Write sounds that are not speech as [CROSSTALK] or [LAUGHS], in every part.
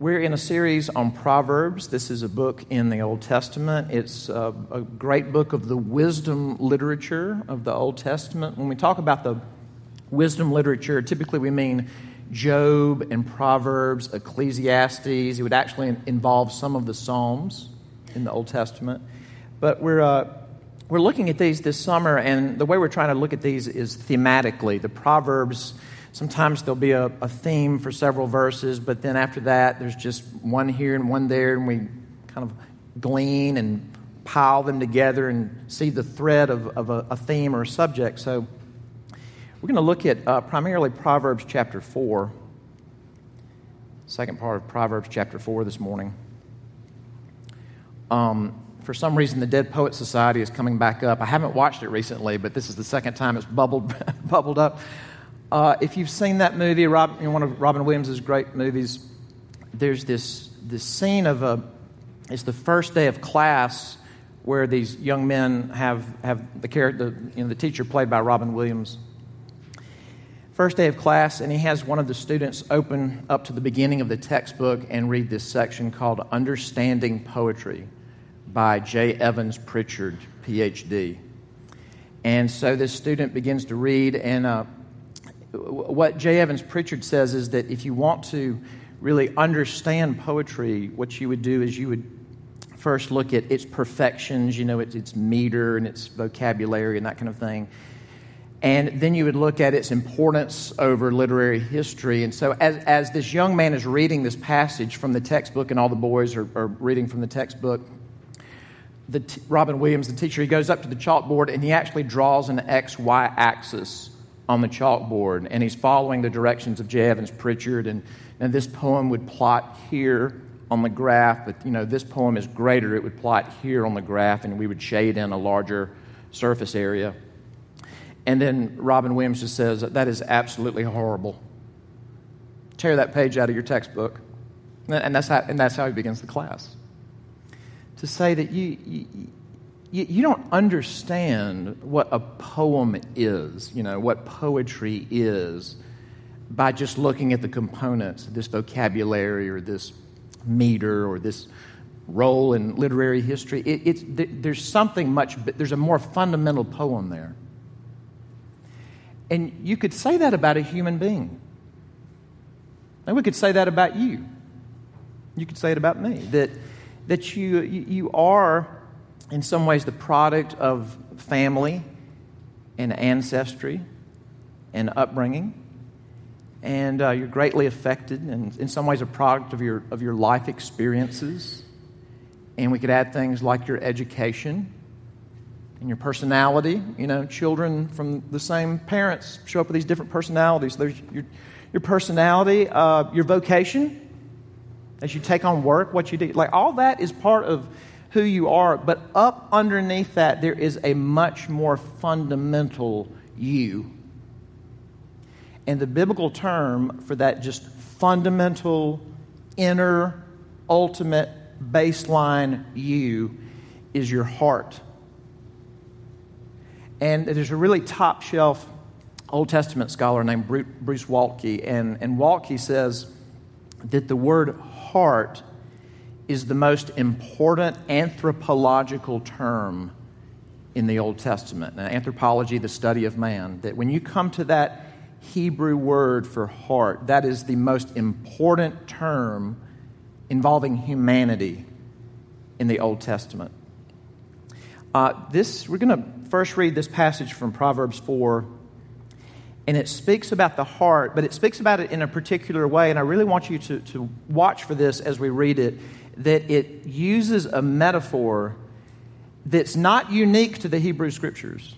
We're in a series on Proverbs. This is a book in the Old Testament. It's a, a, great book of the wisdom literature of the Old Testament. When we talk about the wisdom literature, typically we mean Job and Proverbs, Ecclesiastes. It would actually involve some of the Psalms in the Old Testament. But we're, uh, we're looking at these this summer, and the way we're trying to look at these is thematically. The Proverbs Sometimes there'll be a, a, theme for several verses, but then after that, there's just one here and one there, and we kind of glean and pile them together and see the thread of, of a, a theme or a subject. So we're going to look at uh, primarily Proverbs chapter 4, second part of Proverbs chapter 4 this morning. Um, for some reason, the Dead Poets Society is coming back up. I haven't watched it recently, but this is the second time it's bubbled, [LAUGHS] bubbled up. Uh, if you've seen that movie, Rob, one of Robin Williams' great movies, there's this, this scene of a, it's the first day of class where these young men have, have the, character, you know, the teacher played by Robin Williams. First day of class, and he has one of the students open up to the beginning of the textbook and read this section called Understanding Poetry by J. Evans Pritchard, PhD. And so this student begins to read, and uh, what J. Evans Pritchard says is that if you want to really understand poetry, what you would do is you would first look at its perfections, you know, its, its meter and its vocabulary and that kind of thing. And then you would look at its importance over literary history. And so, as, as this young man is reading this passage from the textbook, and all the boys are, are reading from the textbook, the t- Robin Williams, the teacher, he goes up to the chalkboard and he actually draws an X Y axis on the chalkboard, and he's following the directions of J. Evans Pritchard. And, and this poem would plot here on the graph, but you know, this poem is greater. It would plot here on the graph, and we would shade in a larger surface area. And then Robin Williams just says, That is absolutely horrible. Tear that page out of your textbook. And that's how, and that's how he begins the class. To say that you, you you, you don't understand what a poem is, you know, what poetry is, by just looking at the components, this vocabulary or this meter or this role in literary history. It, it's, there's something much, there's a more fundamental poem there. And you could say that about a human being. And we could say that about you. You could say it about me. That, that you, you are in some ways the product of family and ancestry and upbringing. And uh, you're greatly affected, and in some ways, a product of your, of your life experiences. And we could add things like your education and your personality. You know, children from the same parents show up with these different personalities. There's your, your personality, uh, your vocation, as you take on work, what you do. Like, all that is part of who you are, but up underneath that, there is a much more fundamental you. And the biblical term for that just fundamental, inner, ultimate, baseline you is your heart. And there's a really top shelf Old Testament scholar named Bruce Waltke, and, and Waltke says that the word heart is the most important anthropological term in the Old Testament. Now, anthropology, the study of man, that when you come to that Hebrew word for heart, that is the most important term involving humanity in the Old Testament. Uh, this, we're going to first read this passage from Proverbs 4, and it speaks about the heart, but it speaks about it in a particular way, and I really want you to, to watch for this as we read it that it uses a metaphor that's not unique to the Hebrew scriptures,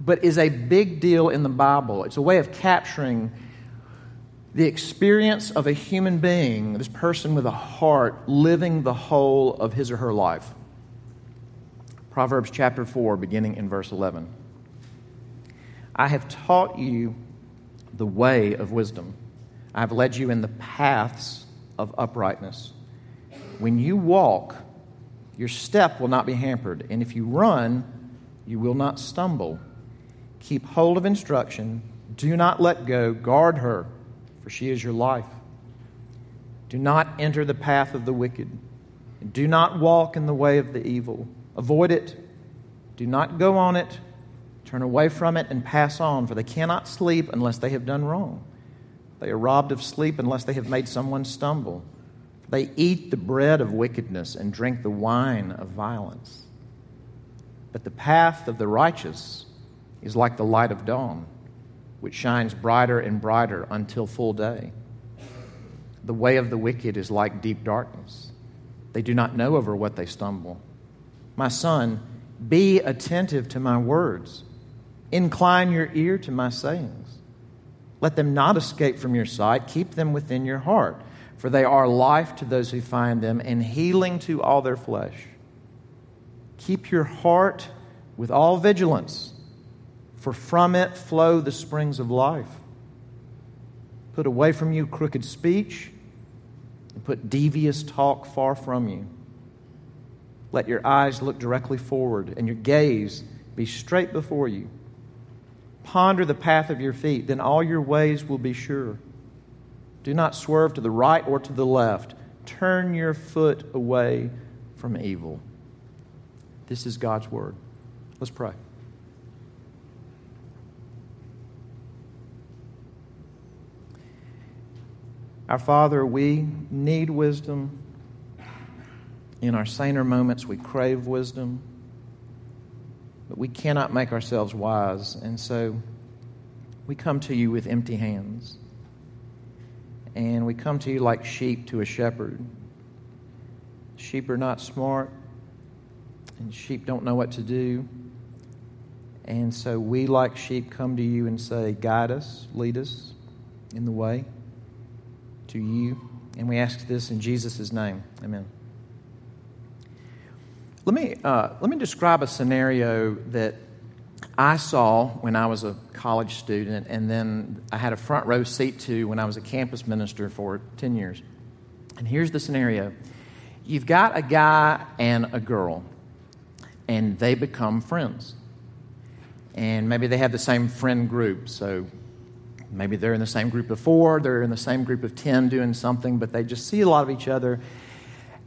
but is a big deal in the Bible. It's a way of capturing the experience of a human being, this person with a heart, living the whole of his or her life. Proverbs chapter 4, beginning in verse 11. I have taught you the way of wisdom. I have led you in the paths of uprightness. When you walk, your step will not be hampered, and if you run, you will not stumble. Keep hold of instruction. Do not let go. Guard her, for she is your life. Do not enter the path of the wicked. Do not walk in the way of the evil. Avoid it. Do not go on it. Turn away from it and pass on, for they cannot sleep unless they have done wrong. They are robbed of sleep unless they have made someone stumble. They eat the bread of wickedness and drink the wine of violence. But the path of the righteous is like the light of dawn, which shines brighter and brighter until full day. The way of the wicked is like deep darkness. They do not know over what they stumble. My son, be attentive to my words. Incline your ear to my sayings. Let them not escape from your sight. Keep them within your heart, for they are life to those who find them and healing to all their flesh. Keep your heart with all vigilance, for from it flow the springs of life. Put away from you crooked speech and put devious talk far from you. Let your eyes look directly forward and your gaze be straight before you. Ponder the path of your feet, then all your ways will be sure. Do not swerve to the right or to the left. Turn your foot away from evil. This is God's word. Let's pray. Our Father, we need wisdom. In our saner moments, we crave wisdom. But we cannot make ourselves wise. And so we come to you with empty hands. And we come to you like sheep to a shepherd. Sheep are not smart and sheep don't know what to do. And so we, like sheep, come to you and say, Guide us, lead us in the way to you. And we ask this in Jesus' name. Amen. Let me, uh, let me describe a scenario that I saw when I was a college student, and then I had a front row seat to when I was a campus minister for 10 years. And here's the scenario you've got a guy and a girl and they become friends. And maybe they have the same friend group. So maybe they're in the same group of four, they're in the same group of 10 doing something, but they just see a lot of each other.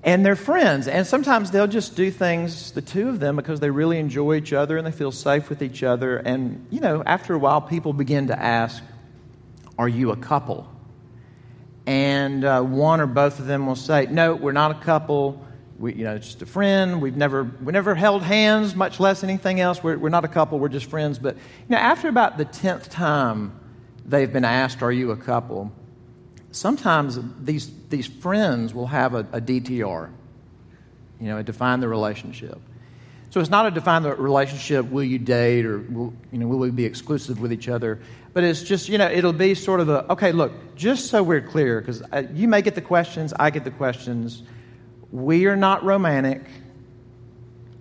And they're friends. And sometimes they'll just do things, the two of them, because they really enjoy each other and they feel safe with each other. And, you know, after a while, people begin to ask, Are you a couple? And uh, one or both of them will say, No, we're not a couple we, you know, just a friend. We've never, we never held hands, much less anything else. We're, we're not a couple, we're just friends. But, you know, after about the 10th time they've been asked, Are you a couple? Sometimes these, these friends will have a, a DTR, you know, a define the relationship. So it's not a define the relationship, will you date or, will, you know, will we be exclusive with each other? But it's just, you know, it'll be sort of a, okay, look, just so we're clear, because you may get the questions, I get the questions we are not romantic.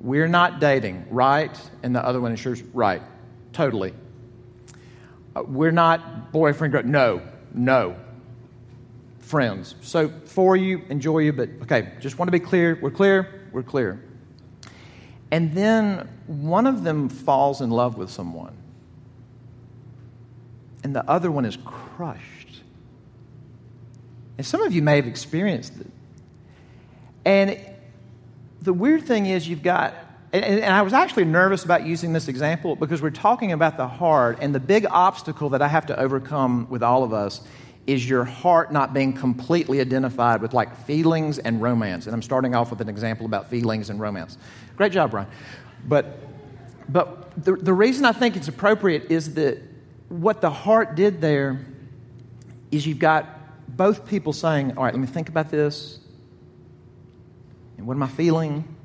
We're not dating, right? And the other one ensures, right. Totally. Uh, we're not boyfriend, girl. No, no. Friends. So for you, enjoy you, but okay, just want to be clear. We're clear. We're clear. And then one of them falls in love with someone, and the other one is crushed. And some of you may have experienced it. And the weird thing is, you've got, and, I was actually nervous about using this example because we're talking about the heart, and the big obstacle that I have to overcome with all of us is your heart not being completely identified with like feelings and romance. And I'm starting off with an example about feelings and romance. Great job, Brian. But, but the, the reason I think it's appropriate is that what the heart did there is you've got both people saying, All right, let me think about this. And what am I feeling?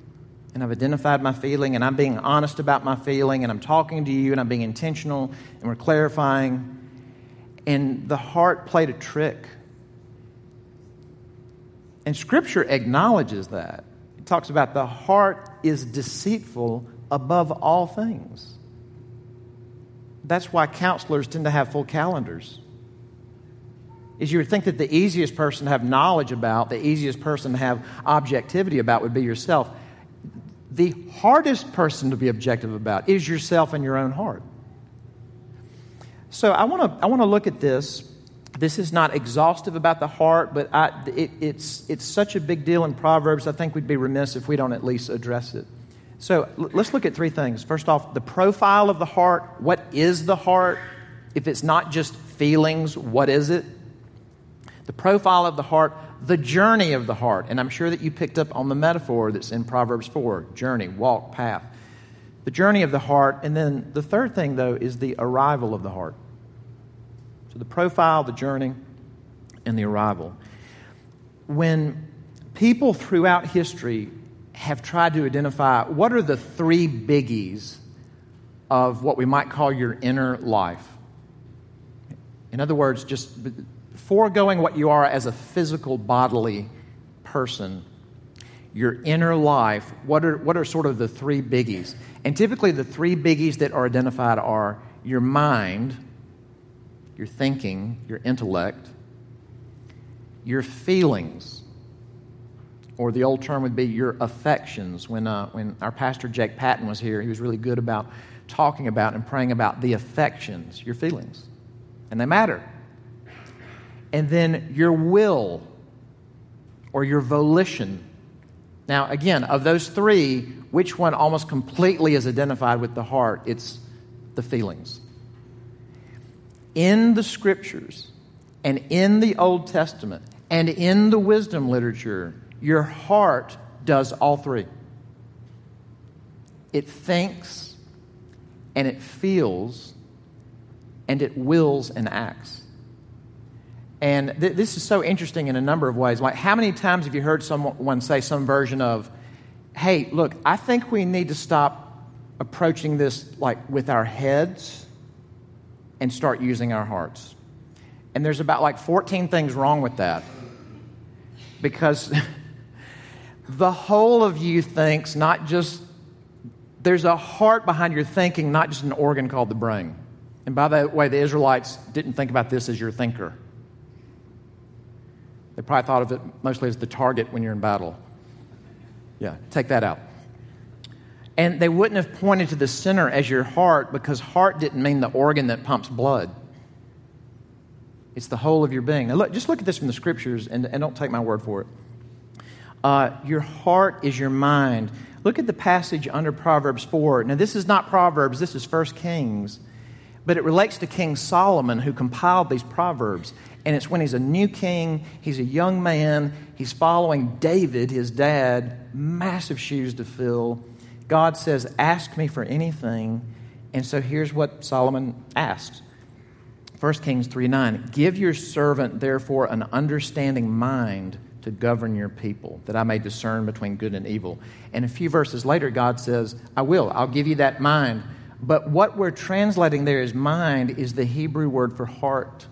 And I've identified my feeling, and I'm being honest about my feeling, and I'm talking to you, and I'm being intentional, and we're clarifying. And the heart played a trick. And Scripture acknowledges that. It talks about the heart is deceitful above all things. That's why counselors tend to have full calendars is you would think that the easiest person to have knowledge about, the easiest person to have objectivity about would be yourself. The hardest person to be objective about is yourself and your own heart. So I want to I want to look at this this is not exhaustive about the heart, but I, it, it's, it's such a big deal in Proverbs, I think we'd be remiss if we don't at least address it. So l- let's look at three things. First off, the profile of the heart. What is the heart? If it's not just feelings, what is it? The profile of the heart, the journey of the heart. And I'm sure that you picked up on the metaphor that's in Proverbs 4 journey, walk, path. The journey of the heart. And then the third thing, though, is the arrival of the heart. So the profile, the journey, and the arrival. When people throughout history have tried to identify what are the three biggies of what we might call your inner life. In other words, just foregoing what you are as a physical bodily person, your inner life, what are, what are sort of the three biggies? And typically, the three biggies that are identified are your mind, your thinking, your intellect, your feelings or the old term would be your affections. When, uh, when our pastor Jake Patton was here, he was really good about talking about and praying about the affections, your feelings, and they matter. And then your will or your volition. Now, again, of those three, which one almost completely is identified with the heart? It's the feelings. In the scriptures and in the Old Testament and in the wisdom literature, your heart does all three it thinks and it feels and it wills and acts. And th- this is so interesting in a number of ways. Like, how many times have you heard someone say some version of, hey, look, I think we need to stop approaching this like with our heads and start using our hearts? And there's about like 14 things wrong with that. Because [LAUGHS] the whole of you thinks not just, there's a heart behind your thinking, not just an organ called the brain. And by the way, the Israelites didn't think about this as your thinker. They probably thought of it mostly as the target when you're in battle. Yeah, take that out. And they wouldn't have pointed to the center as your heart because heart didn't mean the organ that pumps blood. It's the whole of your being. Now, look, just look at this from the scriptures and, and don't take my word for it. Uh, your heart is your mind. Look at the passage under Proverbs 4. Now, this is not Proverbs, this is 1 Kings, but it relates to King Solomon who compiled these Proverbs. And it's when he's a new king, he's a young man, he's following David, his dad, massive shoes to fill. God says, Ask me for anything. And so here's what Solomon asks 1 Kings 3 9. Give your servant, therefore, an understanding mind to govern your people, that I may discern between good and evil. And a few verses later, God says, I will, I'll give you that mind. But what we're translating there as mind is the Hebrew word for heart.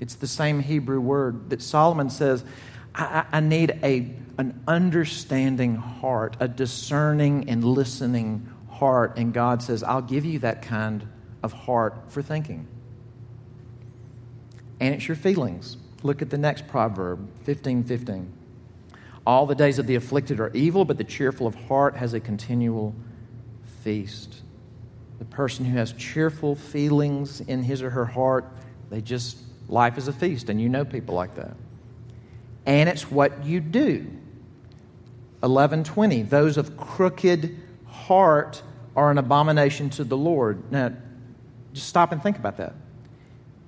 It's the same Hebrew word that Solomon says, I, I need a, an understanding heart, a discerning and listening heart. And God says, I'll give you that kind of heart for thinking. And it's your feelings. Look at the next proverb, 15 15. All the days of the afflicted are evil, but the cheerful of heart has a continual feast. The person who has cheerful feelings in his or her heart, they just, life is a feast, and you know people like that. And it's what you do. 1120, those of crooked heart are an abomination to the Lord. Now, just stop and think about that.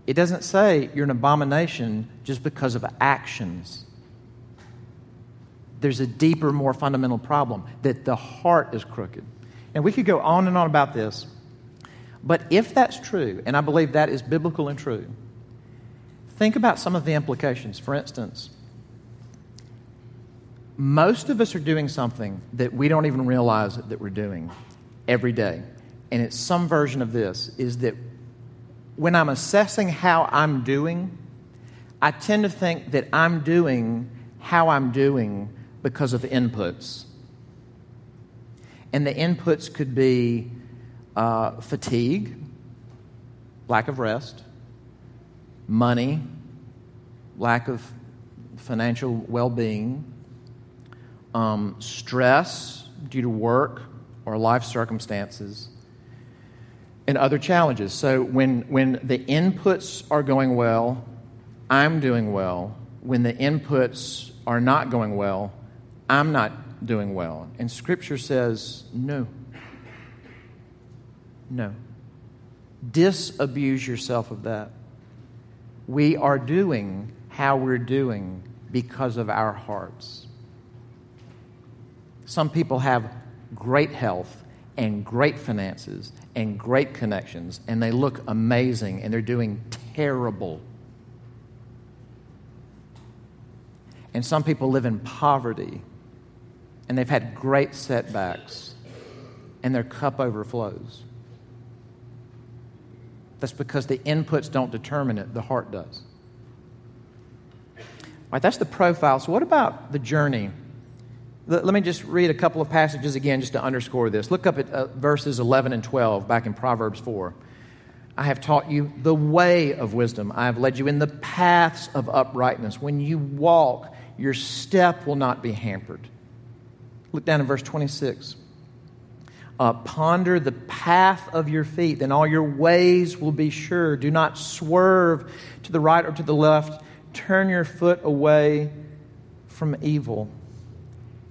It doesn't say you're an abomination just because of actions. There's a deeper, more fundamental problem that the heart is crooked. And we could go on and on about this. But if that's true, and I believe that is biblical and true, think about some of the implications. For instance, most of us are doing something that we don't even realize that we're doing every day. And it's some version of this is that when I'm assessing how I'm doing, I tend to think that I'm doing how I'm doing because of inputs. And the inputs could be uh, fatigue, lack of rest, money, lack of financial well being, um, stress due to work or life circumstances and other challenges. So when, when the inputs are going well, I'm doing well. When the inputs are not going well, I'm not doing well. And Scripture says, no. No. Disabuse yourself of that. We are doing how we're doing because of our hearts. Some people have great health and great finances and great connections, and they look amazing, and they're doing terrible. And some people live in poverty, and they've had great setbacks, and their cup overflows. That's because the inputs don't determine it, the heart does. All right, that's the profile. So, what about the journey? Let me just read a couple of passages again just to underscore this. Look up at uh, verses 11 and 12 back in Proverbs 4. I have taught you the way of wisdom. I have led you in the paths of uprightness. When you walk, your step will not be hampered. Look down in verse 26. Uh, ponder the path of your feet, then all your ways will be sure. Do not swerve to the right or to the left. Turn your foot away from evil.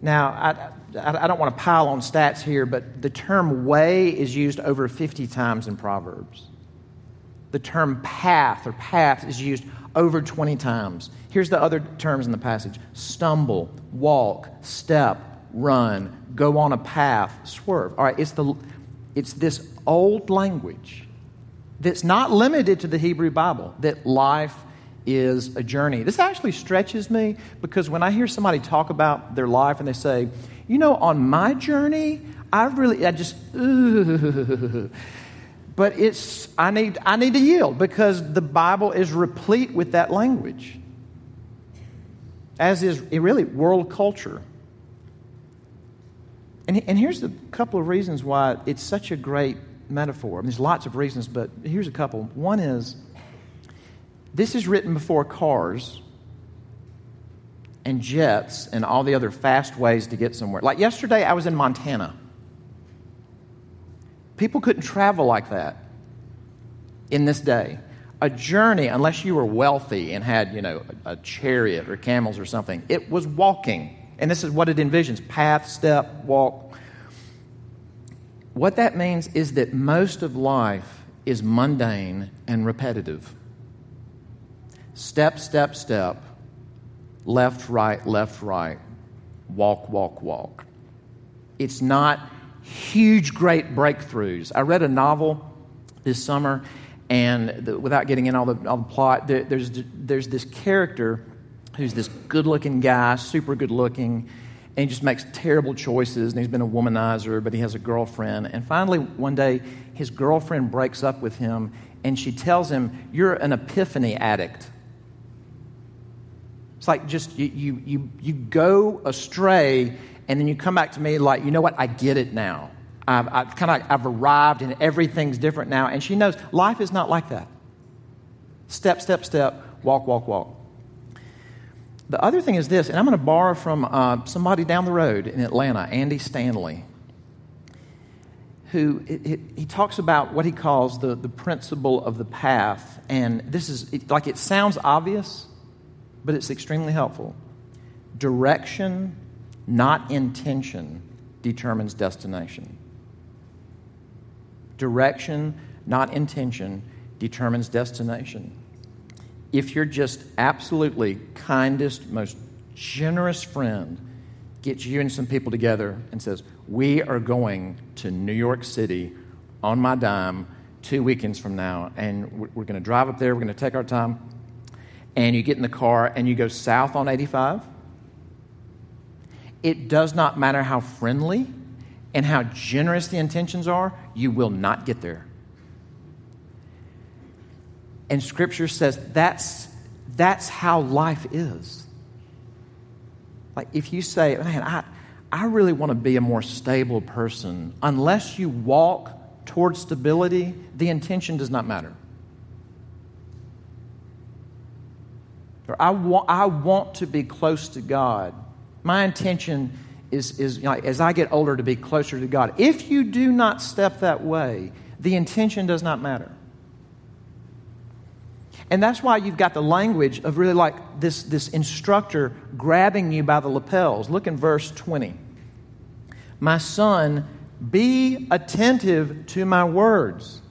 Now, I, I don't want to pile on stats here, but the term way is used over 50 times in Proverbs. The term path or path is used over 20 times. Here's the other terms in the passage stumble, walk, step, run, go on a path, swerve. All right, it's, the, it's this old language that's not limited to the Hebrew Bible, that life is a journey. This actually stretches me because when I hear somebody talk about their life and they say, you know, on my journey, I really, I just, [LAUGHS] but it's, I need, I need to yield because the Bible is replete with that language, as is really world culture. And, and here's a couple of reasons why it's such a great metaphor. I mean, there's lots of reasons, but here's a couple. One is, this is written before cars and jets and all the other fast ways to get somewhere. Like yesterday, I was in Montana. People couldn't travel like that in this day. A journey, unless you were wealthy and had, you know, a chariot or camels or something, it was walking. And this is what it envisions path, step, walk. What that means is that most of life is mundane and repetitive. Step, step, step, left, right, left, right, walk, walk, walk. It's not huge, great breakthroughs. I read a novel this summer, and the, without getting in all the, all the plot, there, there's, there's this character who's this good looking guy, super good looking, and he just makes terrible choices, and he's been a womanizer, but he has a girlfriend. And finally, one day, his girlfriend breaks up with him, and she tells him, You're an epiphany addict. It's like just you, you, you, you go astray and then you come back to me like, you know what, I get it now. I've, I've kind of I've arrived and everything's different now. And she knows life is not like that. Step, step, step, walk, walk, walk. The other thing is this, and I'm going to borrow from uh, somebody down the road in Atlanta, Andy Stanley, who it, it, he talks about what he calls the, the principle of the path. And this is it, like it sounds obvious, but it's extremely helpful. Direction, not intention, determines destination. Direction, not intention, determines destination. If you're just absolutely kindest, most generous friend gets you and some people together and says, We are going to New York City on my dime two weekends from now, and we're going to drive up there, we're going to take our time and you get in the car and you go south on 85, it does not matter how friendly and how generous the intentions are, you will not get there. And scripture says that's, that's how life is. Like if you say, man, I, I really want to be a more stable person, unless you walk towards stability, the intention does not matter. or I want, I want to be close to God. My intention is, is you know, as I get older to be closer to God. If you do not step that way, The intention does not matter. And that's why you've got the language of really like this, this instructor grabbing you by the lapels. Look in verse 20. My son, be attentive to my words.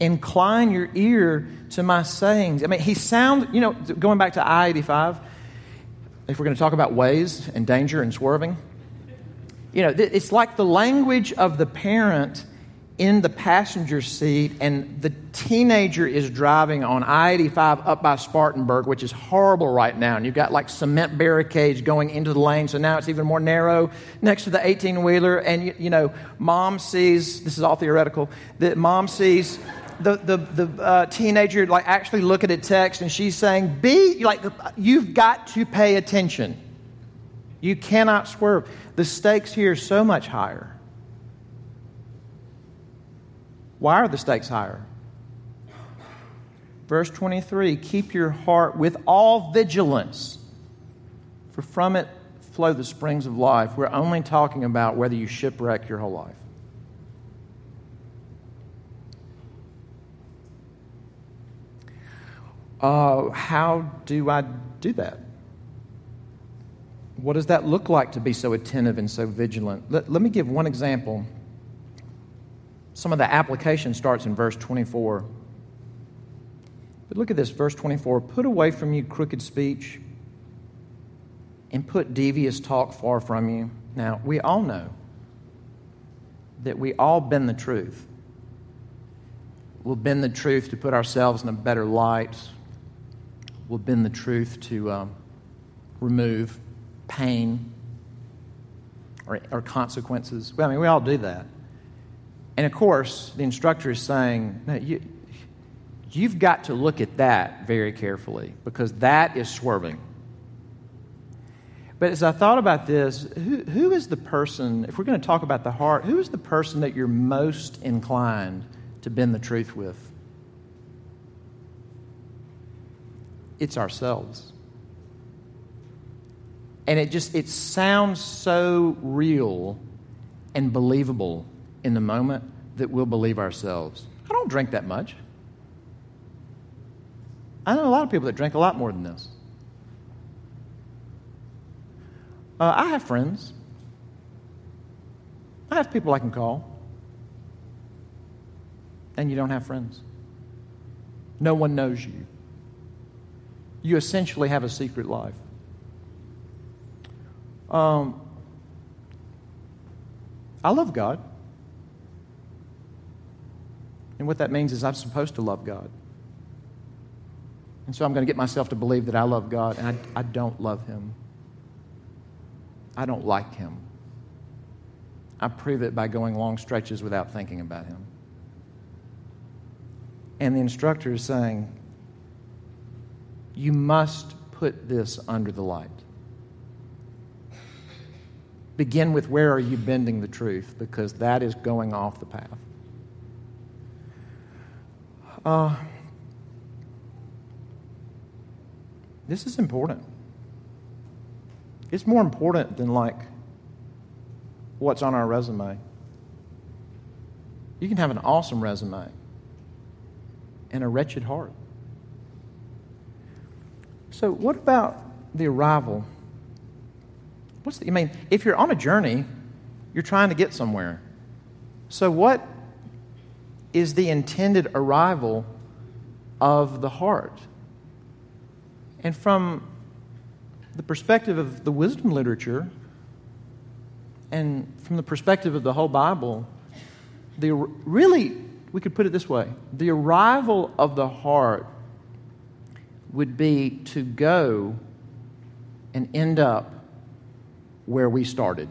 Incline your ear to my sayings. I mean, he sounds, you know, going back to I 85, if we're going to talk about ways and danger and swerving, you know, it's like the language of the parent in the passenger seat, and the teenager is driving on I 85 up by Spartanburg, which is horrible right now. And you've got like cement barricades going into the lane, so now it's even more narrow next to the 18 wheeler. And, you, you, know, mom sees this is all theoretical that mom sees the, the, the uh, teenager like actually look at a text, and she's saying, Be like, you've got to pay attention. You cannot swerve. The stakes here are so much higher. Why are the stakes higher? Verse 23 Keep your heart with all vigilance, for from it flow the springs of life. We're only talking about whether you shipwreck your whole life. Uh, how do I do that? What does that look like to be so attentive and so vigilant? Let, let me give one example some of the application starts in verse 24. But look at this, verse 24. Put away from you crooked speech and put devious talk far from you. Now, we all know that we all bend the truth. We'll bend the truth to put ourselves in a better light. We'll bend the truth to um, remove pain or, or consequences. Well, I mean, we all do that. And of course, the instructor is saying, no, you, you've got to look at that very carefully because that is swerving. But as I thought about this, who, who is the person, if we're going to talk about the heart, who is the person that you're most inclined to bend the truth with? It's ourselves. And it just it sounds so real and believable in the moment that we'll believe ourselves. I don't drink that much. I know a lot of people that drink a lot more than this. Uh, I have friends. I have people I can call. And you don't have friends. No one knows you. You essentially have a secret life. Um, I love God. And what that means is I'm supposed to love God. And so I'm going to get myself to believe that I love God, and I, I don't love Him. I don't like Him. I prove it by going long stretches without thinking about Him. And the instructor is saying, You must put this under the light. Begin with where are you bending the truth, because that is going off the path. Uh, this is important. It's more important than like what's on our resume. You can have an awesome resume and a wretched heart. So, what about the arrival? What's the, I mean, if you're on a journey, you're trying to get somewhere. So, what is the intended arrival of the heart. And from the perspective of the wisdom literature, and from the perspective of the whole Bible, the really we could put it this way: the arrival of the heart would be to go and end up where we started.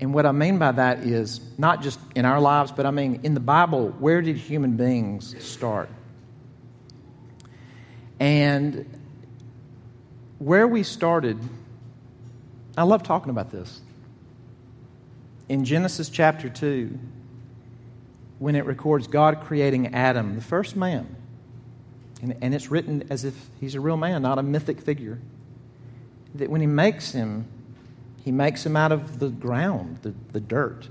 And what I mean by that is not just in our lives, but I mean in the Bible, where did human beings start? And where we started, I love talking about this. In Genesis chapter 2, when it records God creating Adam, the first man, and, and it's written as if he's a real man, not a mythic figure, that when he makes him, he makes him out of the ground, the, the dirt.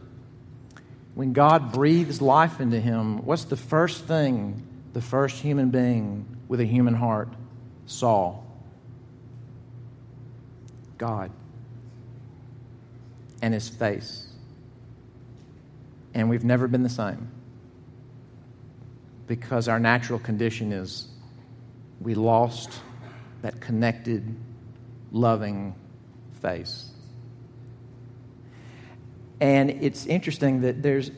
when God breathes life into him, what's the first thing the first human being with a human heart saw? God and his face. And we've never been the same because our natural condition is we lost that connected, loving face. And it's interesting that there's,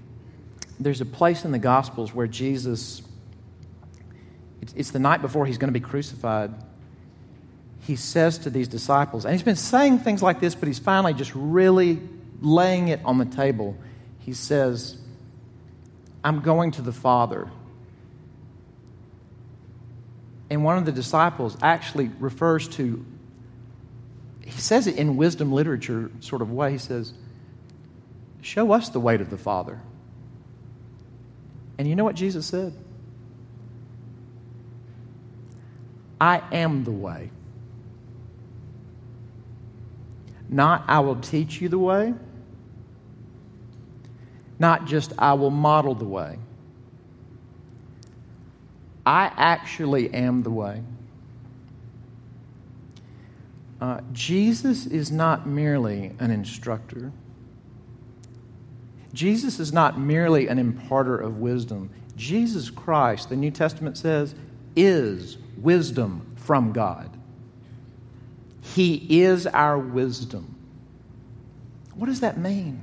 [CLEARS THROAT] there's a place in the Gospels where Jesus, it's, it's the night before he's going to be crucified. He says to these disciples, and he's been saying things like this, but he's finally just really laying it on the table. He says, I'm going to the Father. And one of the disciples actually refers to, he says it in wisdom literature sort of way. He says, Show us the way to the Father. And you know what Jesus said? I am the way. Not, I will teach you the way. Not just, I will model the way. I actually am the way. Uh, Jesus is not merely an instructor. Jesus is not merely an imparter of wisdom. Jesus Christ, the New Testament says, is wisdom from God. He is our wisdom. What does that mean?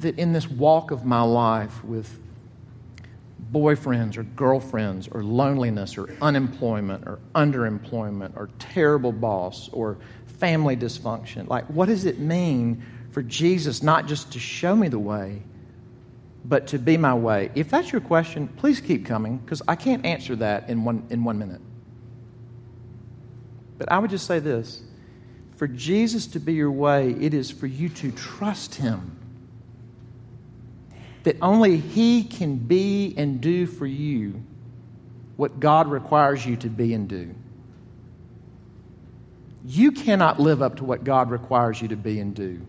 That in this walk of my life with boyfriends or girlfriends or loneliness or unemployment or underemployment or terrible boss or family dysfunction, like what does it mean for Jesus not just to show me the way, but to be my way? If that's your question, please keep coming because I can't answer that in one, in one minute. But I would just say this for Jesus to be your way, it is for you to trust Him. That only He can be and do for you what God requires you to be and do. You cannot live up to what God requires you to be and do.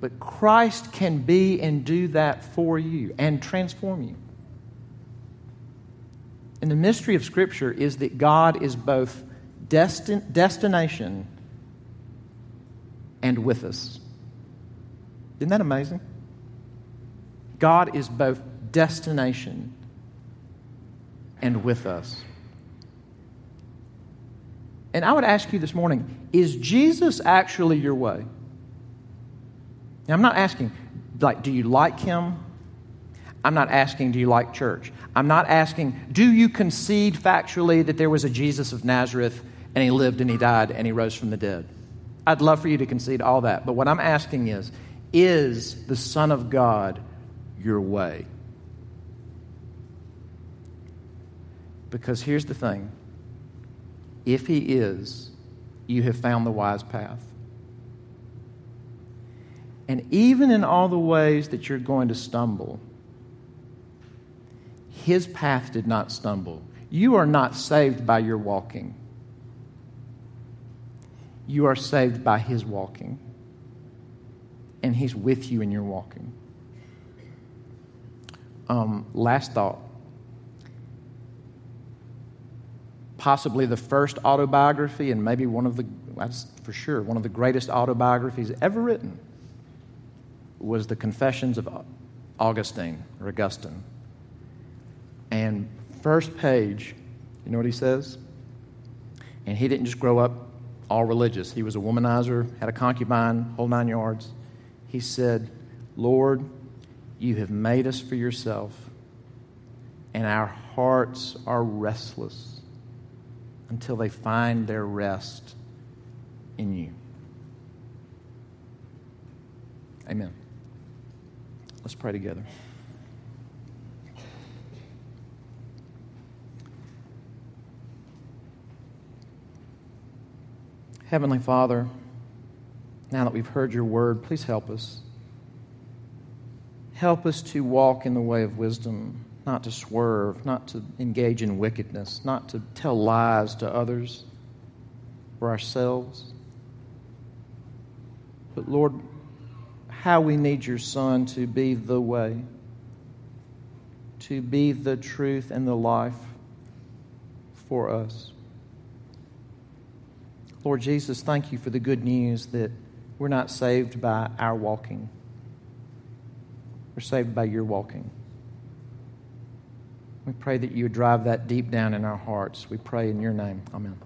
But Christ can be and do that for you and transform you. And the mystery of Scripture is that God is both destin- destination and with us. Isn't that amazing? God is both destination and with us. And I would ask you this morning is Jesus actually your way? Now, I'm not asking, like, do you like him? I'm not asking, do you like church? I'm not asking, do you concede factually that there was a Jesus of Nazareth and he lived and he died and he rose from the dead? I'd love for you to concede all that. But what I'm asking is, is the Son of God your way? Because here's the thing if he is, you have found the wise path. And even in all the ways that you're going to stumble, his path did not stumble. You are not saved by your walking. You are saved by his walking. And he's with you in your walking. Um, last thought. Possibly the first autobiography, and maybe one of the, that's for sure, one of the greatest autobiographies ever written was the Confessions of Augustine or Augustine. And first page, you know what he says? And he didn't just grow up all religious. He was a womanizer, had a concubine, whole nine yards. He said, Lord, you have made us for yourself, and our hearts are restless until they find their rest in you. Amen. Let's pray together. Heavenly Father, now that we've heard your word, please help us. Help us to walk in the way of wisdom, not to swerve, not to engage in wickedness, not to tell lies to others or ourselves. But Lord, how we need your Son to be the way, to be the truth and the life for us. Lord Jesus, thank you for the good news that we're not saved by our walking, we're saved by your walking. We pray that you drive that deep down in our hearts. We pray in your name. Amen.